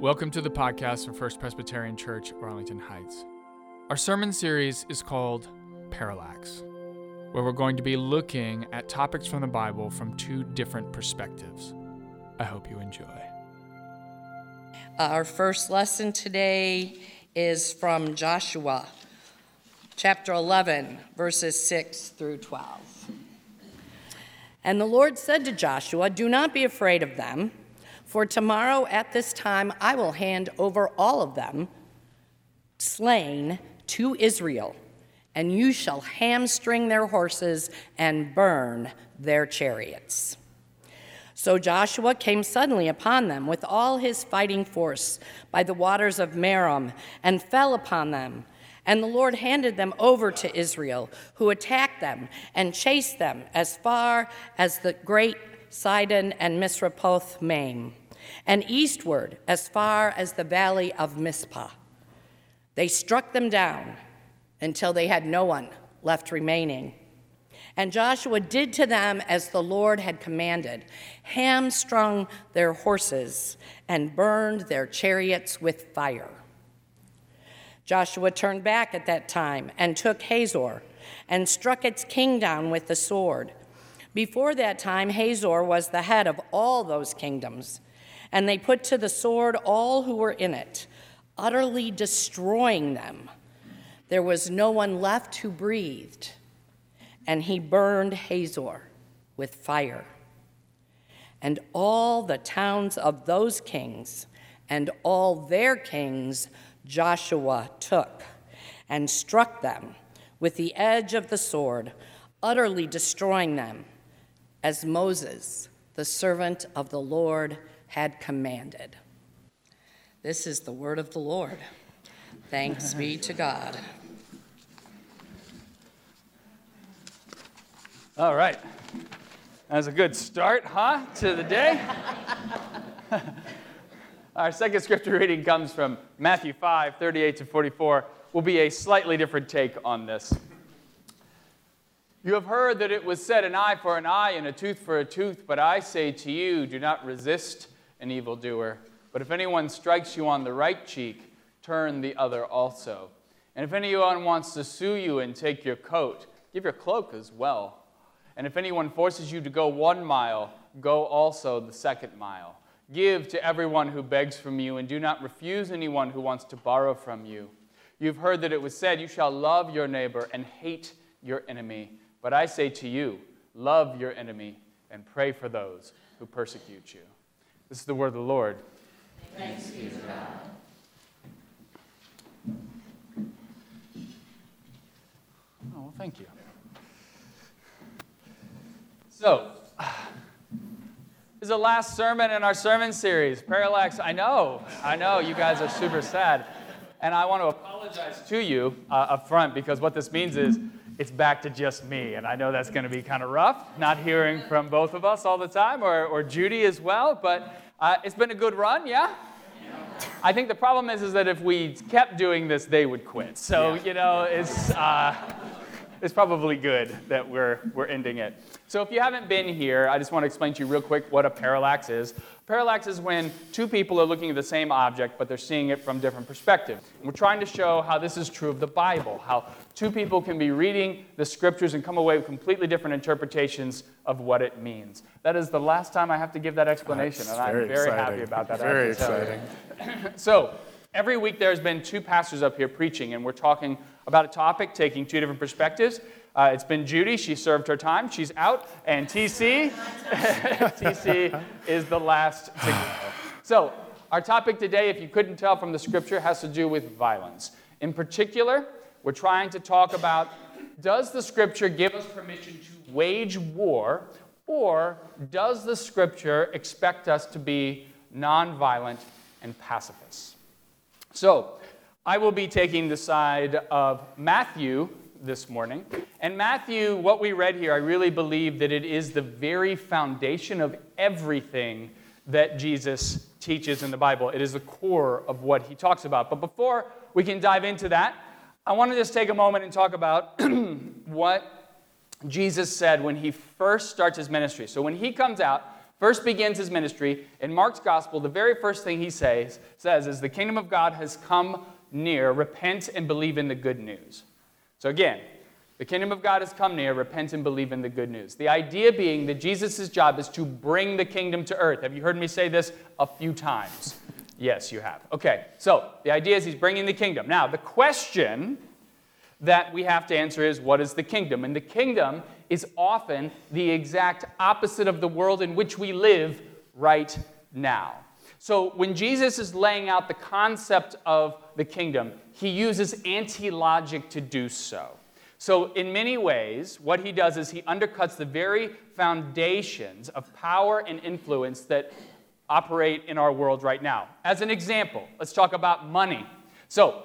Welcome to the podcast from First Presbyterian Church, Arlington Heights. Our sermon series is called Parallax, where we're going to be looking at topics from the Bible from two different perspectives. I hope you enjoy. Uh, our first lesson today is from Joshua, chapter 11, verses 6 through 12. And the Lord said to Joshua, Do not be afraid of them, for tomorrow at this time I will hand over all of them, slain, to Israel, and you shall hamstring their horses and burn their chariots. So Joshua came suddenly upon them with all his fighting force by the waters of Merom and fell upon them. And the Lord handed them over to Israel, who attacked them and chased them as far as the great Sidon and Misrephoth Maim, and eastward as far as the valley of Mizpah. They struck them down until they had no one left remaining. And Joshua did to them as the Lord had commanded, hamstrung their horses and burned their chariots with fire. Joshua turned back at that time and took Hazor and struck its king down with the sword. Before that time, Hazor was the head of all those kingdoms, and they put to the sword all who were in it, utterly destroying them. There was no one left who breathed, and he burned Hazor with fire. And all the towns of those kings and all their kings Joshua took and struck them with the edge of the sword, utterly destroying them, as Moses, the servant of the Lord, had commanded. This is the word of the Lord. Thanks be to God. All right. That was a good start, huh, to the day? Our second scripture reading comes from Matthew 5, 38 to 44. Will be a slightly different take on this. You have heard that it was said, an eye for an eye and a tooth for a tooth, but I say to you, do not resist an evildoer. But if anyone strikes you on the right cheek, turn the other also. And if anyone wants to sue you and take your coat, give your cloak as well. And if anyone forces you to go one mile, go also the second mile. Give to everyone who begs from you, and do not refuse anyone who wants to borrow from you. You've heard that it was said, You shall love your neighbor and hate your enemy. But I say to you, love your enemy and pray for those who persecute you. This is the word of the Lord. Thanks be to God. Oh, well, thank you. So, this is the last sermon in our sermon series, Parallax. I know, I know, you guys are super sad. And I want to apologize to you uh, up front because what this means is it's back to just me. And I know that's going to be kind of rough, not hearing from both of us all the time, or, or Judy as well. But uh, it's been a good run, yeah? I think the problem is, is that if we kept doing this, they would quit. So, you know, it's. Uh, it's probably good that we're, we're ending it. So, if you haven't been here, I just want to explain to you real quick what a parallax is. Parallax is when two people are looking at the same object, but they're seeing it from different perspectives. And we're trying to show how this is true of the Bible, how two people can be reading the scriptures and come away with completely different interpretations of what it means. That is the last time I have to give that explanation, That's and I'm very very happy about that. Very exciting. so, every week there's been two pastors up here preaching, and we're talking about a topic, taking two different perspectives. Uh, it's been Judy. She served her time. She's out. And TC, TC is the last to go. So, our topic today, if you couldn't tell from the scripture, has to do with violence. In particular, we're trying to talk about does the scripture give us permission to wage war, or does the scripture expect us to be nonviolent and pacifists? So, I will be taking the side of Matthew this morning. And Matthew, what we read here, I really believe that it is the very foundation of everything that Jesus teaches in the Bible. It is the core of what he talks about. But before we can dive into that, I want to just take a moment and talk about what Jesus said when he first starts his ministry. So when he comes out, first begins his ministry. In Mark's gospel, the very first thing he says, says is, The kingdom of God has come near. Repent and believe in the good news. So again, the kingdom of God has come near. Repent and believe in the good news. The idea being that Jesus' job is to bring the kingdom to earth. Have you heard me say this a few times? Yes, you have. Okay, so the idea is he's bringing the kingdom. Now, the question that we have to answer is what is the kingdom? And the kingdom is often the exact opposite of the world in which we live right now. So when Jesus is laying out the concept of the kingdom, he uses anti logic to do so. So, in many ways, what he does is he undercuts the very foundations of power and influence that operate in our world right now. As an example, let's talk about money. So,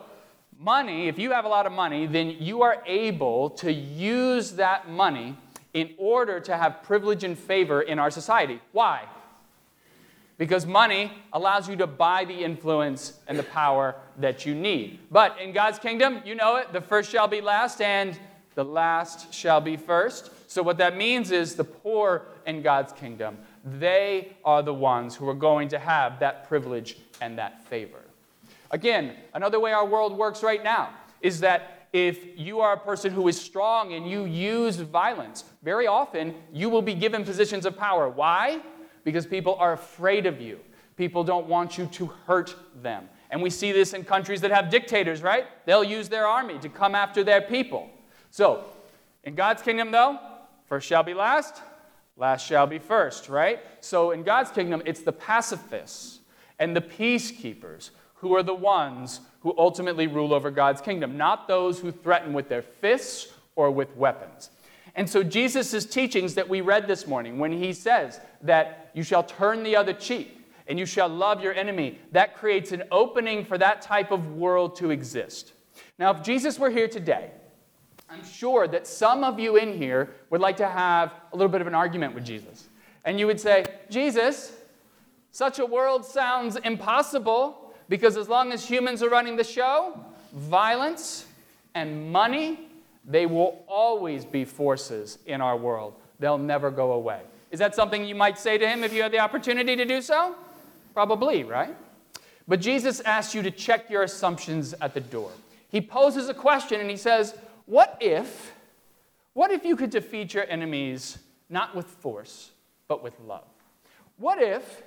money, if you have a lot of money, then you are able to use that money in order to have privilege and favor in our society. Why? Because money allows you to buy the influence and the power that you need. But in God's kingdom, you know it, the first shall be last and the last shall be first. So, what that means is the poor in God's kingdom, they are the ones who are going to have that privilege and that favor. Again, another way our world works right now is that if you are a person who is strong and you use violence, very often you will be given positions of power. Why? Because people are afraid of you. People don't want you to hurt them. And we see this in countries that have dictators, right? They'll use their army to come after their people. So, in God's kingdom, though, first shall be last, last shall be first, right? So, in God's kingdom, it's the pacifists and the peacekeepers who are the ones who ultimately rule over God's kingdom, not those who threaten with their fists or with weapons. And so Jesus' teachings that we read this morning, when he says that you shall turn the other cheek and you shall love your enemy, that creates an opening for that type of world to exist. Now, if Jesus were here today, I'm sure that some of you in here would like to have a little bit of an argument with Jesus. And you would say, Jesus, such a world sounds impossible. Because as long as humans are running the show, violence and money, they will always be forces in our world. They'll never go away. Is that something you might say to him if you had the opportunity to do so? Probably, right? But Jesus asks you to check your assumptions at the door. He poses a question and he says, What if, what if you could defeat your enemies not with force, but with love? What if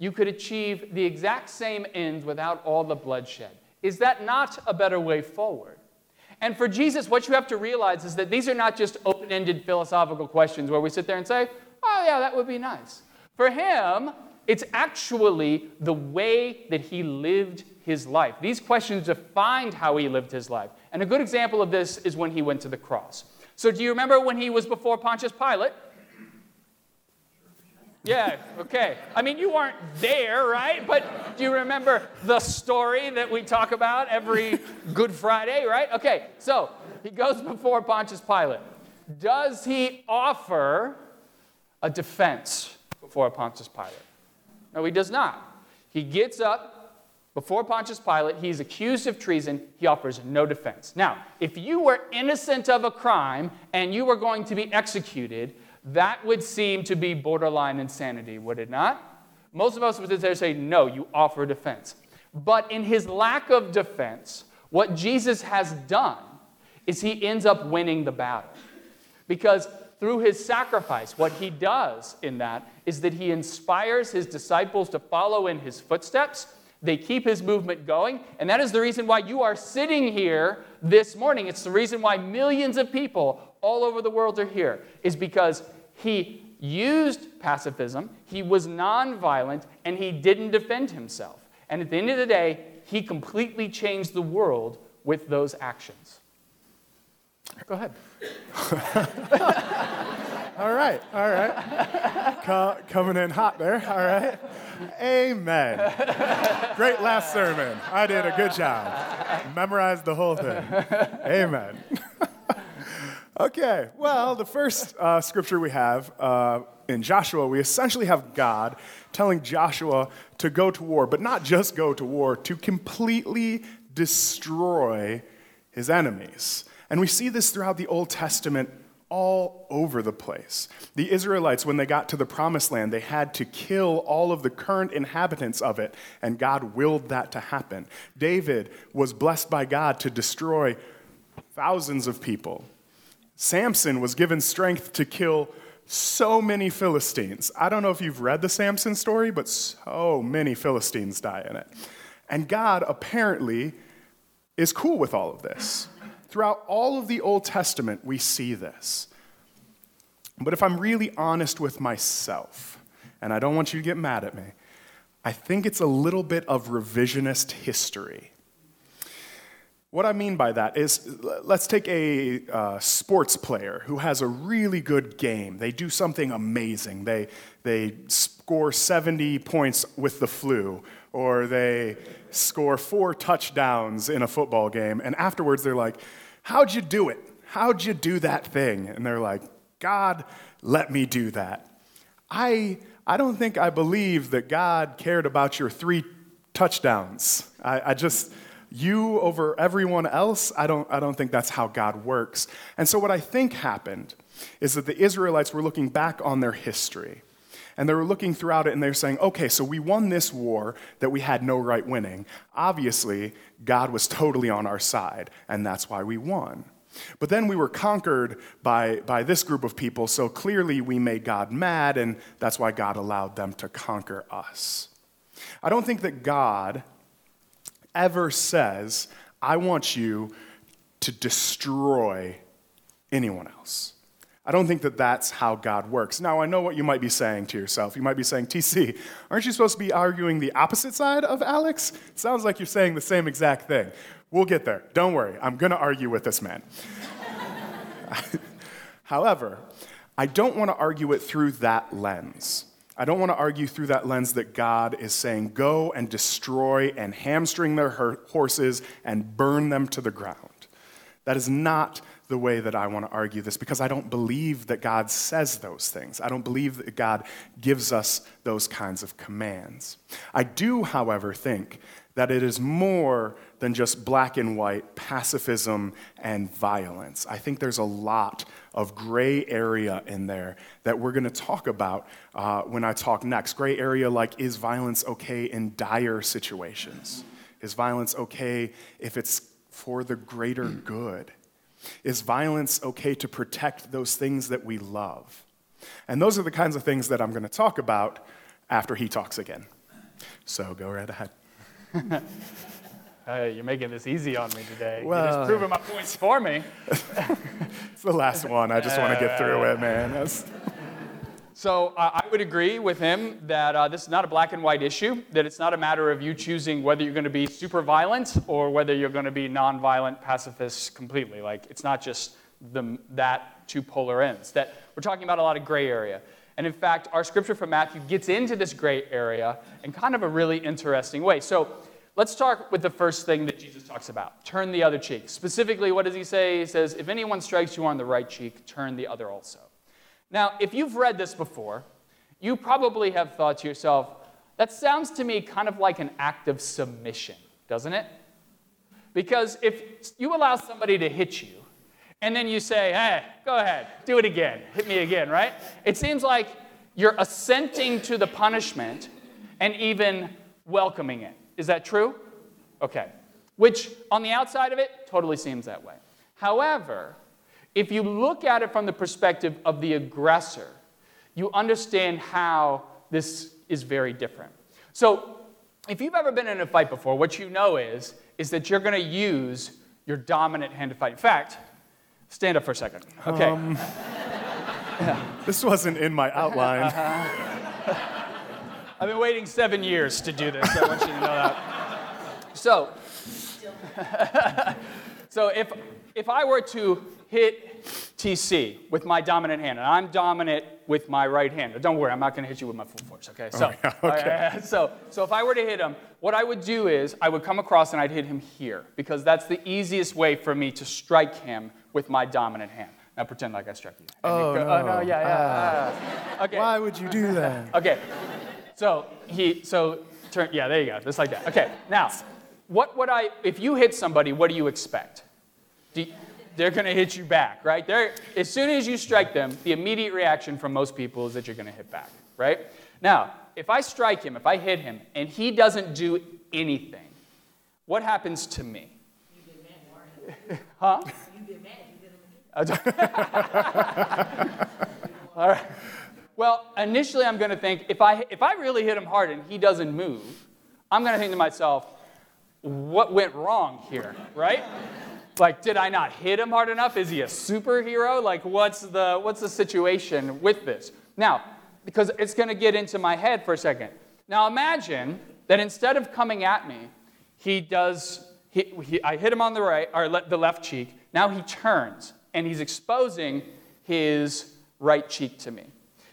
you could achieve the exact same ends without all the bloodshed. Is that not a better way forward? And for Jesus, what you have to realize is that these are not just open ended philosophical questions where we sit there and say, oh, yeah, that would be nice. For him, it's actually the way that he lived his life. These questions defined how he lived his life. And a good example of this is when he went to the cross. So, do you remember when he was before Pontius Pilate? Yeah, okay. I mean, you weren't there, right? But do you remember the story that we talk about every Good Friday, right? Okay, so he goes before Pontius Pilate. Does he offer a defense before Pontius Pilate? No, he does not. He gets up before Pontius Pilate. He's accused of treason. He offers no defense. Now, if you were innocent of a crime and you were going to be executed, that would seem to be borderline insanity, would it not? Most of us would say, no, you offer defense. But in his lack of defense, what Jesus has done is he ends up winning the battle. Because through his sacrifice, what he does in that is that he inspires his disciples to follow in his footsteps. They keep his movement going. And that is the reason why you are sitting here this morning. It's the reason why millions of people all over the world are here is because he used pacifism, he was nonviolent, and he didn't defend himself. And at the end of the day, he completely changed the world with those actions. Go ahead. all right, all right. Co- coming in hot there, all right. Amen. Great last sermon. I did a good job. Memorized the whole thing. Amen. Okay, well, the first uh, scripture we have uh, in Joshua, we essentially have God telling Joshua to go to war, but not just go to war, to completely destroy his enemies. And we see this throughout the Old Testament all over the place. The Israelites, when they got to the promised land, they had to kill all of the current inhabitants of it, and God willed that to happen. David was blessed by God to destroy thousands of people. Samson was given strength to kill so many Philistines. I don't know if you've read the Samson story, but so many Philistines die in it. And God apparently is cool with all of this. Throughout all of the Old Testament, we see this. But if I'm really honest with myself, and I don't want you to get mad at me, I think it's a little bit of revisionist history. What I mean by that is, let's take a uh, sports player who has a really good game. They do something amazing. They, they score 70 points with the flu, or they score four touchdowns in a football game, and afterwards they're like, How'd you do it? How'd you do that thing? And they're like, God, let me do that. I, I don't think I believe that God cared about your three touchdowns. I, I just, you over everyone else, I don't, I don't think that's how God works. And so, what I think happened is that the Israelites were looking back on their history. And they were looking throughout it and they're saying, okay, so we won this war that we had no right winning. Obviously, God was totally on our side, and that's why we won. But then we were conquered by, by this group of people, so clearly we made God mad, and that's why God allowed them to conquer us. I don't think that God ever says, I want you to destroy anyone else. I don't think that that's how God works. Now, I know what you might be saying to yourself. You might be saying, TC, aren't you supposed to be arguing the opposite side of Alex? It sounds like you're saying the same exact thing. We'll get there. Don't worry. I'm going to argue with this man. However, I don't want to argue it through that lens. I don't want to argue through that lens that God is saying, go and destroy and hamstring their horses and burn them to the ground. That is not the way that I want to argue this because I don't believe that God says those things. I don't believe that God gives us those kinds of commands. I do, however, think that it is more than just black and white pacifism and violence. I think there's a lot of gray area in there that we're going to talk about uh, when I talk next. Gray area like is violence okay in dire situations? Is violence okay if it's for the greater good? Is violence okay to protect those things that we love? And those are the kinds of things that I'm going to talk about after he talks again. So go right ahead. Hey, you're making this easy on me today. Well, you're just proving my points for me. it's the last one. I just want to get through it, man. That's... So uh, I would agree with him that uh, this is not a black and white issue, that it's not a matter of you choosing whether you're going to be super violent or whether you're going to be nonviolent pacifist completely. Like, it's not just the, that two polar ends. That we're talking about a lot of gray area. And in fact, our scripture from Matthew gets into this gray area in kind of a really interesting way. So let's start with the first thing that Jesus talks about turn the other cheek. Specifically, what does he say? He says, If anyone strikes you on the right cheek, turn the other also. Now, if you've read this before, you probably have thought to yourself, that sounds to me kind of like an act of submission, doesn't it? Because if you allow somebody to hit you, and then you say, hey, go ahead, do it again, hit me again, right? It seems like you're assenting to the punishment and even welcoming it. Is that true? Okay. Which, on the outside of it, totally seems that way. However, if you look at it from the perspective of the aggressor, you understand how this is very different. So, if you've ever been in a fight before, what you know is, is that you're going to use your dominant hand to fight. In fact, stand up for a second. Okay. Um, yeah. This wasn't in my outline. I've been waiting seven years to do this. I want you to know that. So, so if if I were to hit TC with my dominant hand, and I'm dominant with my right hand. Don't worry, I'm not going to hit you with my full force, okay? So, oh, okay. Uh, so, so if I were to hit him, what I would do is I would come across and I'd hit him here because that's the easiest way for me to strike him with my dominant hand. Now pretend like I struck you. Oh, you no. oh, no, yeah, yeah. Uh, okay. Why would you do that? Okay. So he, so turn, yeah, there you go, just like that. Okay. Now, what would I, if you hit somebody, what do you expect? Do you, they're going to hit you back, right? They're, as soon as you strike them, the immediate reaction from most people is that you're going to hit back, right? Now, if I strike him, if I hit him, and he doesn't do anything, what happens to me? You get mad, Huh? You get mad, you get All right. Well, initially I'm going to think if I if I really hit him hard and he doesn't move, I'm going to think to myself, what went wrong here, right? Like, did I not hit him hard enough? Is he a superhero? Like, what's the what's the situation with this? Now, because it's going to get into my head for a second. Now, imagine that instead of coming at me, he does. He, he, I hit him on the right or le- the left cheek. Now he turns and he's exposing his right cheek to me.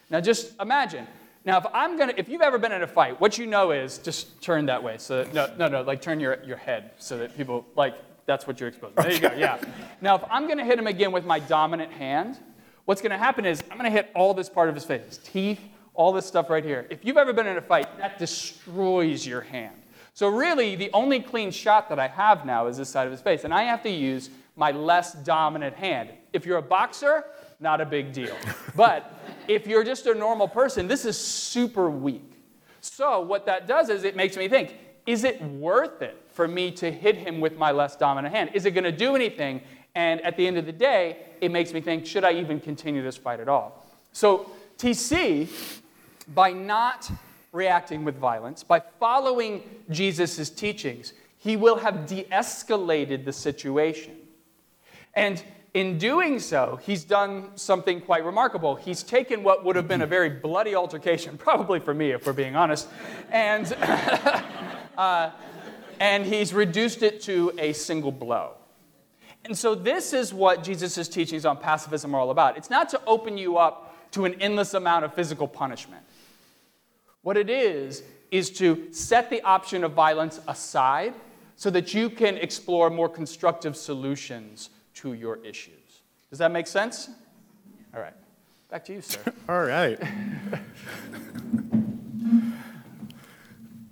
Now, just imagine. Now, if I'm gonna, if you've ever been in a fight, what you know is just turn that way. So that, no, no, no, like turn your, your head so that people like that's what you're exposing. There you go. Yeah. Now, if I'm gonna hit him again with my dominant hand, what's gonna happen is I'm gonna hit all this part of his face, his teeth, all this stuff right here. If you've ever been in a fight, that destroys your hand. So really, the only clean shot that I have now is this side of his face, and I have to use my less dominant hand. If you're a boxer, not a big deal. But if you're just a normal person, this is super weak. So what that does is it makes me think, is it worth it for me to hit him with my less dominant hand? Is it going to do anything? And at the end of the day, it makes me think, should I even continue this fight at all? So TC, by not reacting with violence, by following Jesus' teachings, he will have de escalated the situation. And in doing so, he's done something quite remarkable. He's taken what would have been a very bloody altercation, probably for me, if we're being honest, and, uh, and he's reduced it to a single blow. And so, this is what Jesus' teachings on pacifism are all about. It's not to open you up to an endless amount of physical punishment. What it is, is to set the option of violence aside so that you can explore more constructive solutions to your issues. Does that make sense? All right. Back to you, sir. All right.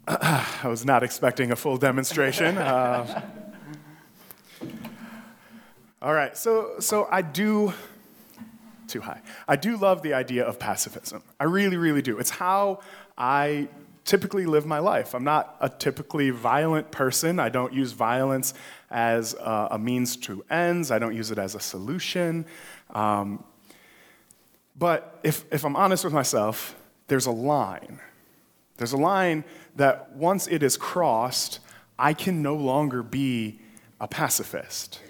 I was not expecting a full demonstration. Uh, all right, so, so I do, too high. I do love the idea of pacifism. I really, really do. It's how I typically live my life. I'm not a typically violent person. I don't use violence as a, a means to ends, I don't use it as a solution. Um, but if, if I'm honest with myself, there's a line. There's a line that once it is crossed, I can no longer be a pacifist.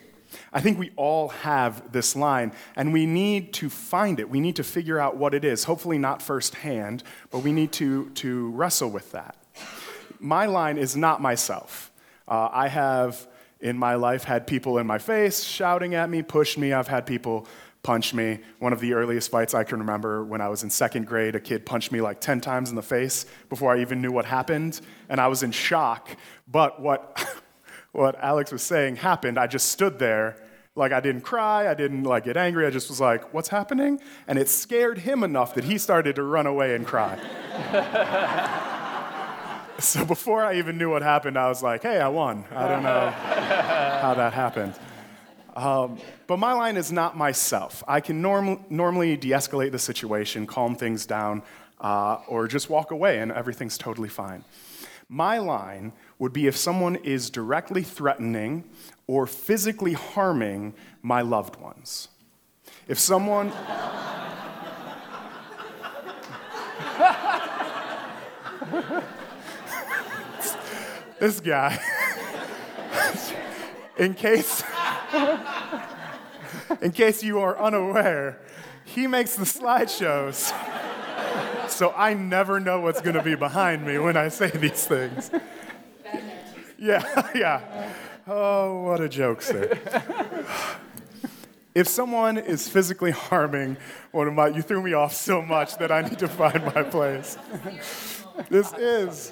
I think we all have this line, and we need to find it. We need to figure out what it is. Hopefully, not firsthand, but we need to, to wrestle with that. My line is not myself. Uh, I have, in my life, had people in my face shouting at me, pushed me. I've had people punch me. One of the earliest fights I can remember when I was in second grade, a kid punched me like 10 times in the face before I even knew what happened, and I was in shock. But what, what Alex was saying happened. I just stood there like I didn't cry, I didn't like get angry. I just was like, "What's happening?" And it scared him enough that he started to run away and cry. so before I even knew what happened, I was like, "Hey, I won." I don't know how that happened. Um, but my line is not myself. I can norm- normally de escalate the situation, calm things down, uh, or just walk away and everything's totally fine. My line would be if someone is directly threatening or physically harming my loved ones. If someone. this guy, in case, in case you are unaware, he makes the slideshows. So I never know what's going to be behind me when I say these things. Yeah, yeah. Oh, what a jokester. if someone is physically harming one of my, you threw me off so much that I need to find my place. This is.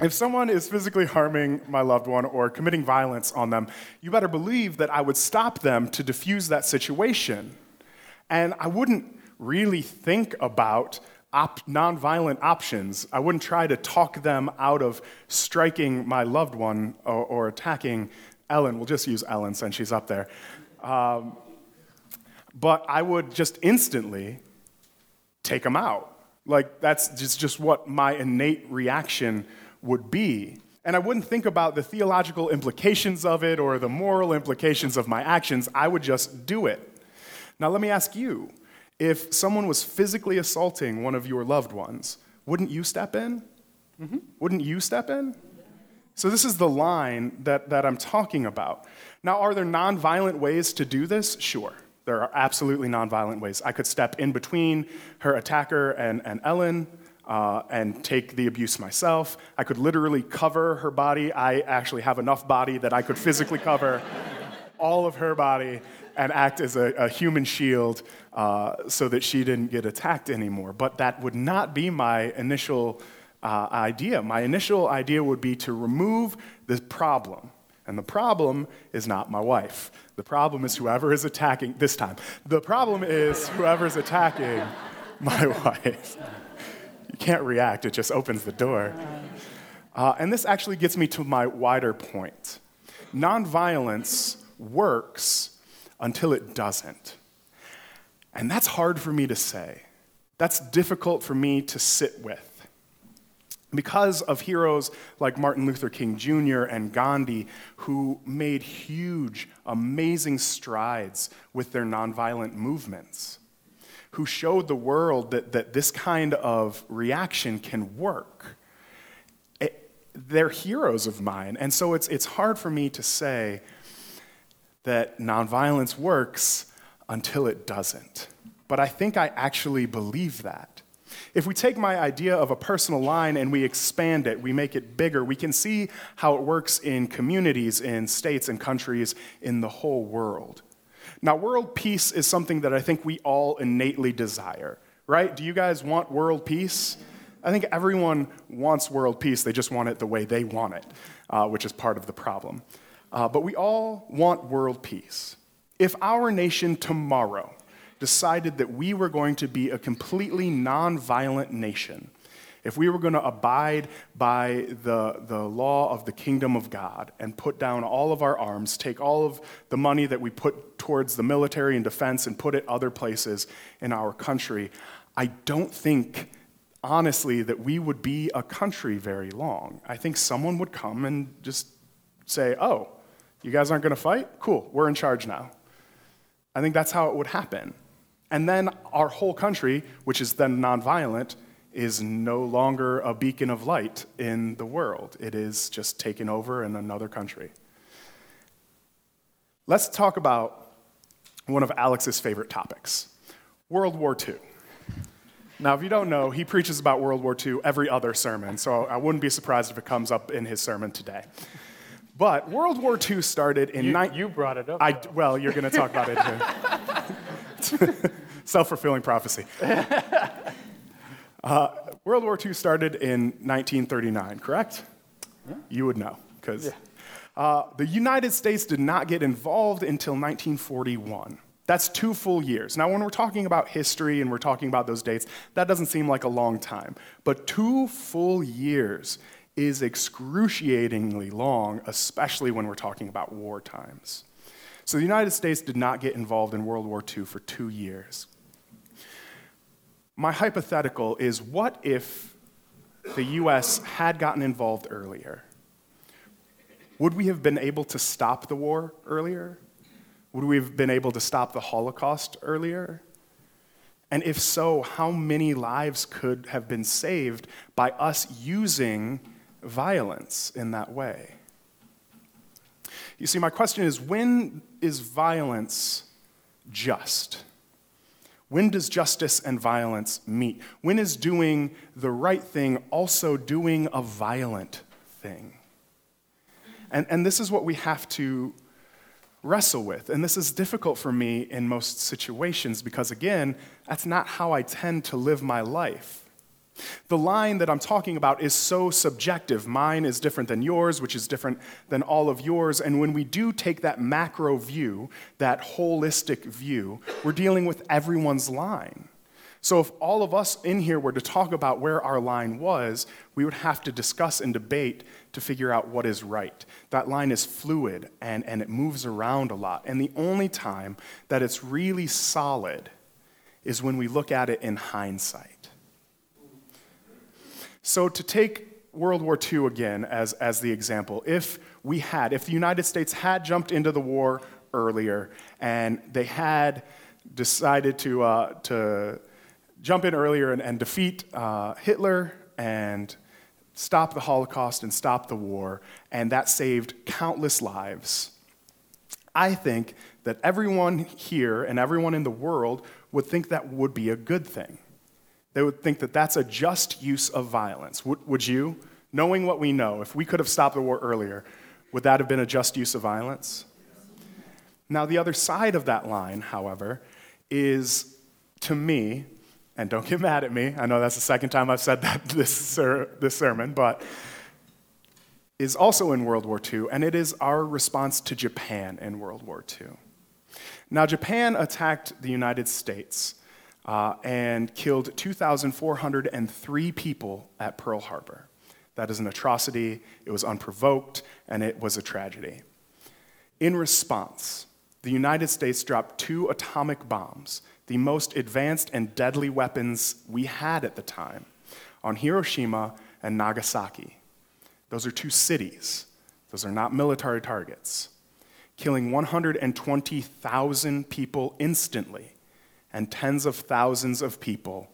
If someone is physically harming my loved one or committing violence on them, you better believe that I would stop them to diffuse that situation. And I wouldn't really think about op- nonviolent options. I wouldn't try to talk them out of striking my loved one or, or attacking Ellen. We'll just use Ellen since she's up there. Um, but I would just instantly take them out. Like, that's just, just what my innate reaction would be. And I wouldn't think about the theological implications of it or the moral implications of my actions. I would just do it. Now, let me ask you if someone was physically assaulting one of your loved ones, wouldn't you step in? Mm-hmm. Wouldn't you step in? So, this is the line that, that I'm talking about. Now, are there nonviolent ways to do this? Sure. There are absolutely nonviolent ways. I could step in between her attacker and, and Ellen uh, and take the abuse myself. I could literally cover her body. I actually have enough body that I could physically cover all of her body and act as a, a human shield uh, so that she didn't get attacked anymore. But that would not be my initial uh, idea. My initial idea would be to remove the problem. And the problem is not my wife. The problem is whoever is attacking, this time, the problem is whoever is attacking my wife. Can't react, it just opens the door. Uh, and this actually gets me to my wider point. Nonviolence works until it doesn't. And that's hard for me to say. That's difficult for me to sit with because of heroes like Martin Luther King Jr. and Gandhi, who made huge, amazing strides with their nonviolent movements, who showed the world that, that this kind of reaction can work. It, they're heroes of mine. And so it's, it's hard for me to say that nonviolence works until it doesn't. But I think I actually believe that. If we take my idea of a personal line and we expand it, we make it bigger, we can see how it works in communities, in states, and countries in the whole world. Now, world peace is something that I think we all innately desire, right? Do you guys want world peace? I think everyone wants world peace, they just want it the way they want it, uh, which is part of the problem. Uh, but we all want world peace. If our nation tomorrow decided that we were going to be a completely nonviolent nation, if we were going to abide by the, the law of the kingdom of God and put down all of our arms, take all of the money that we put towards the military and defense and put it other places in our country, I don't think, honestly, that we would be a country very long. I think someone would come and just say, oh, you guys aren't going to fight? Cool, we're in charge now. I think that's how it would happen. And then our whole country, which is then nonviolent, is no longer a beacon of light in the world. It is just taken over in another country. Let's talk about one of Alex's favorite topics World War II. Now, if you don't know, he preaches about World War II every other sermon, so I wouldn't be surprised if it comes up in his sermon today. But World War II started in. You, ni- you brought it up. I, well, you're going to talk about it. Self fulfilling prophecy. Uh, World War II started in 1939, correct? Yeah. You would know, because yeah. uh, the United States did not get involved until 1941. That's two full years. Now, when we're talking about history and we're talking about those dates, that doesn't seem like a long time. But two full years is excruciatingly long, especially when we're talking about war times. So the United States did not get involved in World War II for two years. My hypothetical is what if the US had gotten involved earlier? Would we have been able to stop the war earlier? Would we have been able to stop the Holocaust earlier? And if so, how many lives could have been saved by us using violence in that way? You see, my question is when is violence just? When does justice and violence meet? When is doing the right thing also doing a violent thing? And, and this is what we have to wrestle with. And this is difficult for me in most situations because, again, that's not how I tend to live my life. The line that I'm talking about is so subjective. Mine is different than yours, which is different than all of yours. And when we do take that macro view, that holistic view, we're dealing with everyone's line. So, if all of us in here were to talk about where our line was, we would have to discuss and debate to figure out what is right. That line is fluid and, and it moves around a lot. And the only time that it's really solid is when we look at it in hindsight. So, to take World War II again as, as the example, if we had, if the United States had jumped into the war earlier and they had decided to, uh, to jump in earlier and, and defeat uh, Hitler and stop the Holocaust and stop the war, and that saved countless lives. I think that everyone here and everyone in the world would think that would be a good thing. They would think that that's a just use of violence. Would, would you? Knowing what we know, if we could have stopped the war earlier, would that have been a just use of violence? Now, the other side of that line, however, is to me and don't get mad at me. I know that's the second time I've said that this, ser- this sermon, but is also in World War II, and it is our response to Japan in World War II. Now, Japan attacked the United States uh, and killed 2,403 people at Pearl Harbor. That is an atrocity, it was unprovoked, and it was a tragedy. In response, the United States dropped two atomic bombs the most advanced and deadly weapons we had at the time on Hiroshima and Nagasaki. Those are two cities, those are not military targets, killing 120,000 people instantly and tens of thousands of people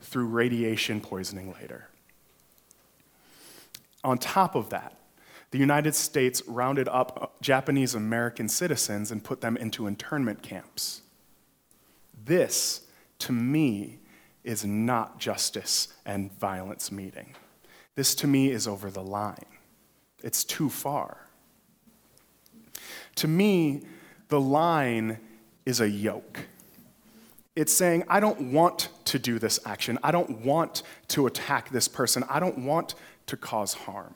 through radiation poisoning later. On top of that, the United States rounded up Japanese American citizens and put them into internment camps. This, to me, is not justice and violence meeting. This, to me, is over the line. It's too far. To me, the line is a yoke. It's saying, I don't want to do this action. I don't want to attack this person. I don't want to cause harm.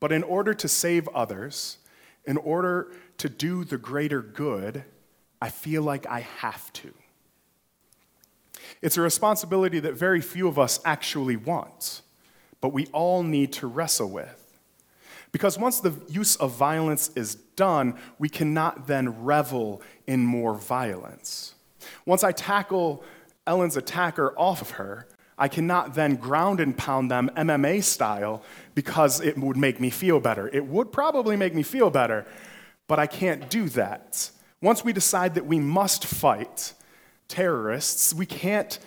But in order to save others, in order to do the greater good, I feel like I have to. It's a responsibility that very few of us actually want, but we all need to wrestle with. Because once the use of violence is done, we cannot then revel in more violence. Once I tackle Ellen's attacker off of her, I cannot then ground and pound them MMA style because it would make me feel better. It would probably make me feel better, but I can't do that. Once we decide that we must fight, terrorists, we can't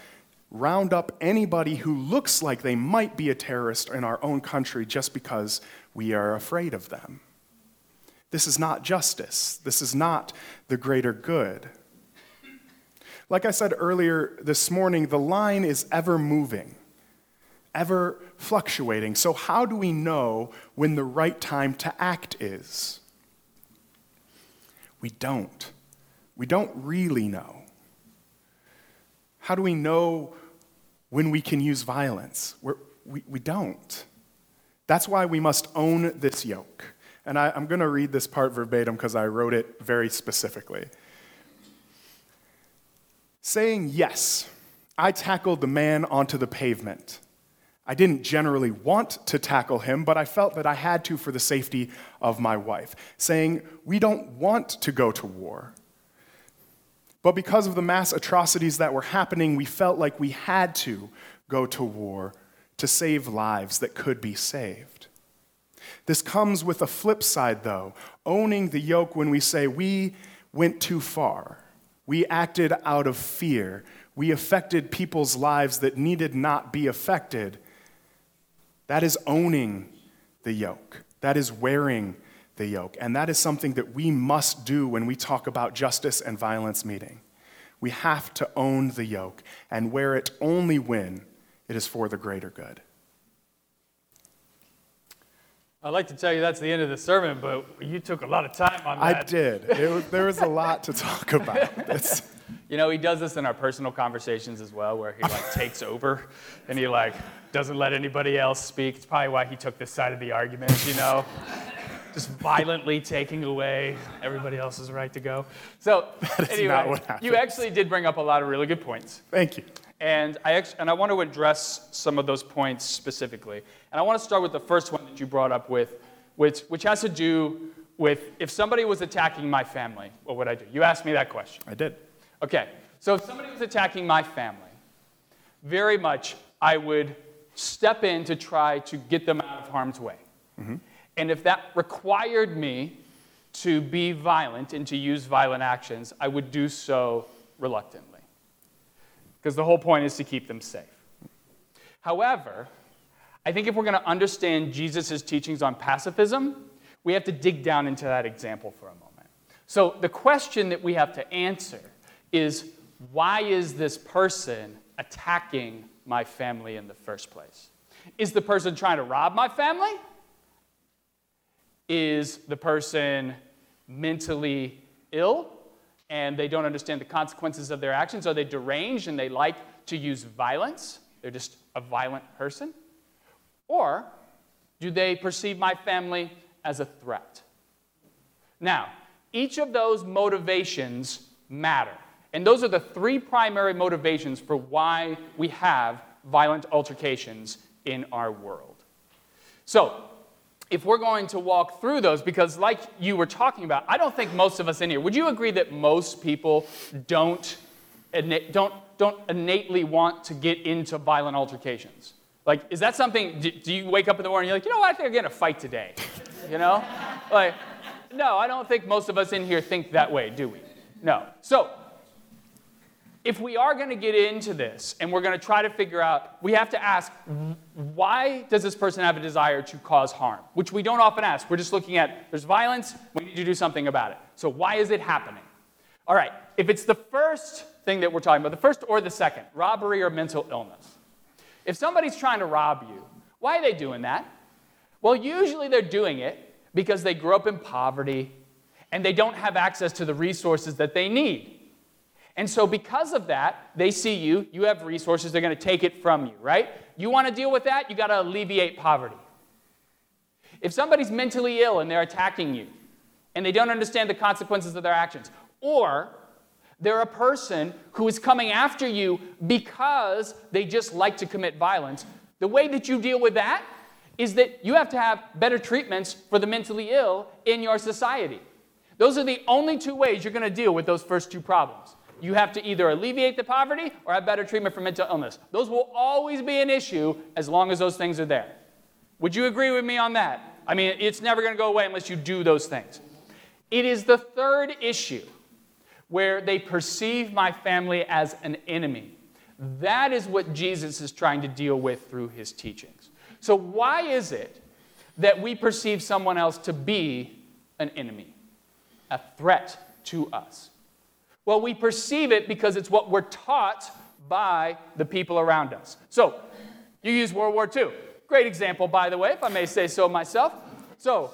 round up anybody who looks like they might be a terrorist in our own country just because we are afraid of them. This is not justice. This is not the greater good. Like I said earlier this morning, the line is ever moving, ever fluctuating. So, how do we know when the right time to act is? We don't. We don't really know. How do we know when we can use violence? We're, we we don't. That's why we must own this yoke. And I, I'm going to read this part verbatim because I wrote it very specifically. Saying yes, I tackled the man onto the pavement. I didn't generally want to tackle him, but I felt that I had to for the safety of my wife. Saying, We don't want to go to war. But because of the mass atrocities that were happening, we felt like we had to go to war to save lives that could be saved. This comes with a flip side, though, owning the yoke when we say we went too far. We acted out of fear. We affected people's lives that needed not be affected. That is owning the yoke. That is wearing the yoke. And that is something that we must do when we talk about justice and violence meeting. We have to own the yoke and wear it only when it is for the greater good. I'd like to tell you that's the end of the sermon, but you took a lot of time on that. I did. Was, there was a lot to talk about. It's, you know, he does this in our personal conversations as well, where he like takes over and he like doesn't let anybody else speak. It's probably why he took this side of the argument, you know just violently taking away everybody else's right to go. So, that is anyway, you actually did bring up a lot of really good points. Thank you. And I, actually, and I want to address some of those points specifically. And I want to start with the first one that you brought up with, which, which has to do with if somebody was attacking my family, what would I do? You asked me that question. I did. Okay, so if somebody was attacking my family, very much I would step in to try to get them out of harm's way. Mm-hmm. And if that required me to be violent and to use violent actions, I would do so reluctantly. Because the whole point is to keep them safe. However, I think if we're going to understand Jesus' teachings on pacifism, we have to dig down into that example for a moment. So, the question that we have to answer is why is this person attacking my family in the first place? Is the person trying to rob my family? Is the person mentally ill and they don't understand the consequences of their actions? Are they deranged and they like to use violence? They're just a violent person? Or do they perceive my family as a threat? Now, each of those motivations matter. And those are the three primary motivations for why we have violent altercations in our world. So, if we're going to walk through those, because like you were talking about, I don't think most of us in here, would you agree that most people don't, don't, don't innately want to get into violent altercations? Like, is that something, do you wake up in the morning and you're like, you know what, I think I'm to fight today? You know? like, no, I don't think most of us in here think that way, do we? No. So, if we are going to get into this and we're going to try to figure out, we have to ask, why does this person have a desire to cause harm? Which we don't often ask. We're just looking at, there's violence, we need to do something about it. So, why is it happening? All right, if it's the first thing that we're talking about, the first or the second, robbery or mental illness. If somebody's trying to rob you, why are they doing that? Well, usually they're doing it because they grew up in poverty and they don't have access to the resources that they need. And so, because of that, they see you, you have resources, they're going to take it from you, right? You want to deal with that, you got to alleviate poverty. If somebody's mentally ill and they're attacking you, and they don't understand the consequences of their actions, or they're a person who is coming after you because they just like to commit violence, the way that you deal with that is that you have to have better treatments for the mentally ill in your society. Those are the only two ways you're going to deal with those first two problems you have to either alleviate the poverty or have better treatment for mental illness. Those will always be an issue as long as those things are there. Would you agree with me on that? I mean, it's never going to go away unless you do those things. It is the third issue where they perceive my family as an enemy. That is what Jesus is trying to deal with through his teachings. So, why is it that we perceive someone else to be an enemy, a threat to us? Well, we perceive it because it's what we're taught by the people around us. So, you use World War II. Great example, by the way, if I may say so myself. So,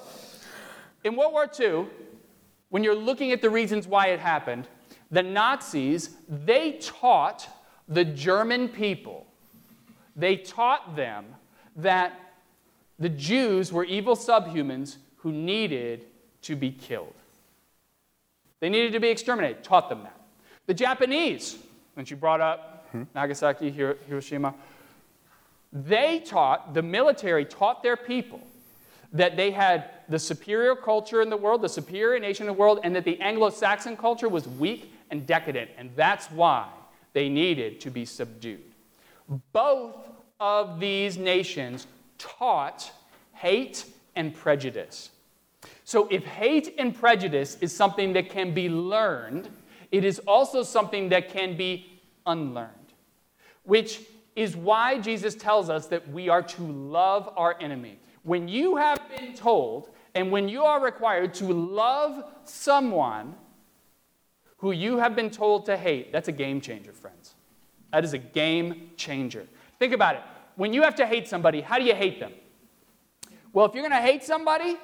in World War II, when you're looking at the reasons why it happened, the Nazis, they taught the German people, they taught them that the Jews were evil subhumans who needed to be killed. They needed to be exterminated, taught them that. The Japanese, when you brought up hmm? Nagasaki, Hiroshima, they taught, the military taught their people that they had the superior culture in the world, the superior nation in the world, and that the Anglo Saxon culture was weak and decadent, and that's why they needed to be subdued. Both of these nations taught hate and prejudice. So, if hate and prejudice is something that can be learned, it is also something that can be unlearned, which is why Jesus tells us that we are to love our enemy. When you have been told and when you are required to love someone who you have been told to hate, that's a game changer, friends. That is a game changer. Think about it. When you have to hate somebody, how do you hate them? Well, if you're going to hate somebody,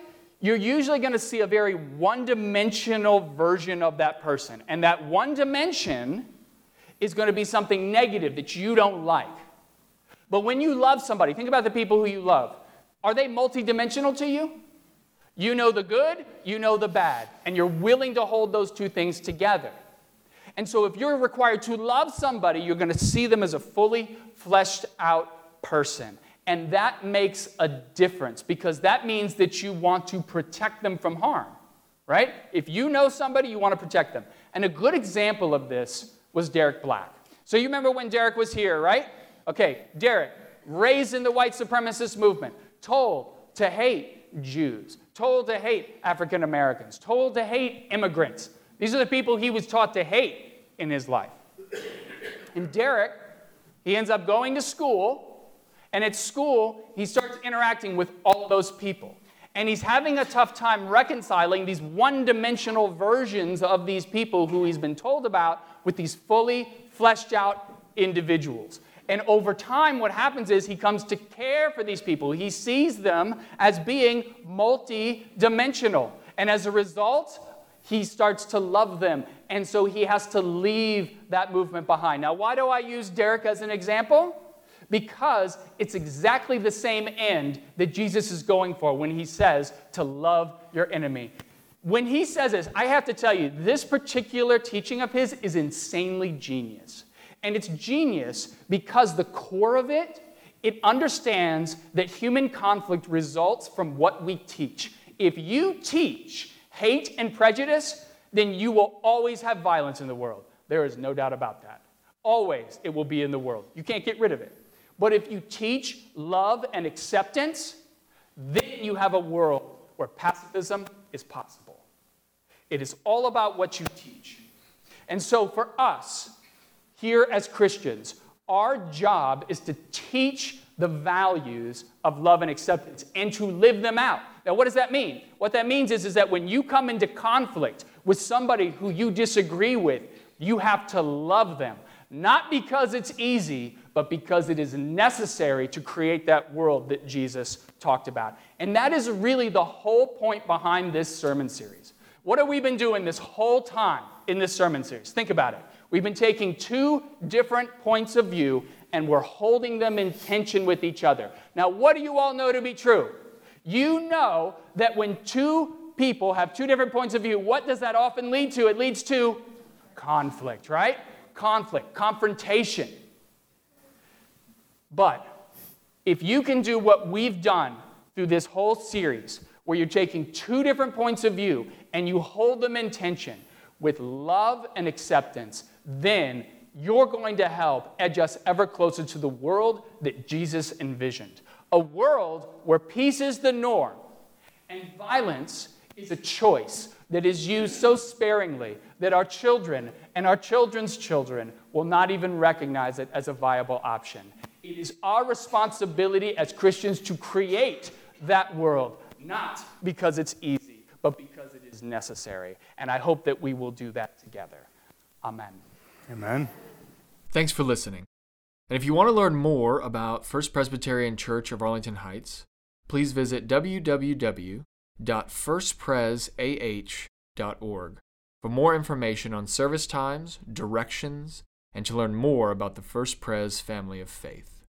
you're usually going to see a very one dimensional version of that person. And that one dimension is going to be something negative that you don't like. But when you love somebody, think about the people who you love. Are they multidimensional to you? You know the good, you know the bad, and you're willing to hold those two things together. And so, if you're required to love somebody, you're going to see them as a fully fleshed out person. And that makes a difference because that means that you want to protect them from harm, right? If you know somebody, you want to protect them. And a good example of this was Derek Black. So, you remember when Derek was here, right? Okay, Derek, raised in the white supremacist movement, told to hate Jews, told to hate African Americans, told to hate immigrants. These are the people he was taught to hate in his life. And Derek, he ends up going to school, and at school, he starts interacting with all those people. And he's having a tough time reconciling these one dimensional versions of these people who he's been told about with these fully fleshed out individuals. And over time, what happens is he comes to care for these people. He sees them as being multi dimensional. And as a result, he starts to love them. And so he has to leave that movement behind. Now, why do I use Derek as an example? Because it's exactly the same end that Jesus is going for when he says to love your enemy. When he says this, I have to tell you, this particular teaching of his is insanely genius. And it's genius because the core of it, it understands that human conflict results from what we teach. If you teach hate and prejudice, then you will always have violence in the world. There is no doubt about that. Always it will be in the world. You can't get rid of it. But if you teach love and acceptance, then you have a world where pacifism is possible. It is all about what you teach. And so for us, here as Christians, our job is to teach the values of love and acceptance and to live them out. Now, what does that mean? What that means is, is that when you come into conflict with somebody who you disagree with, you have to love them. Not because it's easy, but because it is necessary to create that world that Jesus talked about. And that is really the whole point behind this sermon series. What have we been doing this whole time in this sermon series? Think about it. We've been taking two different points of view and we're holding them in tension with each other. Now, what do you all know to be true? You know that when two people have two different points of view, what does that often lead to? It leads to conflict, right? Conflict, confrontation. But if you can do what we've done through this whole series, where you're taking two different points of view and you hold them in tension with love and acceptance, then you're going to help edge us ever closer to the world that Jesus envisioned. A world where peace is the norm and violence is a choice that is used so sparingly that our children and our children's children will not even recognize it as a viable option. It is our responsibility as Christians to create that world, not because it's easy, but because it is necessary. And I hope that we will do that together. Amen. Amen. Thanks for listening. And if you want to learn more about First Presbyterian Church of Arlington Heights, please visit www.firstpresah.org for more information on service times, directions, and to learn more about the First Pres family of faith.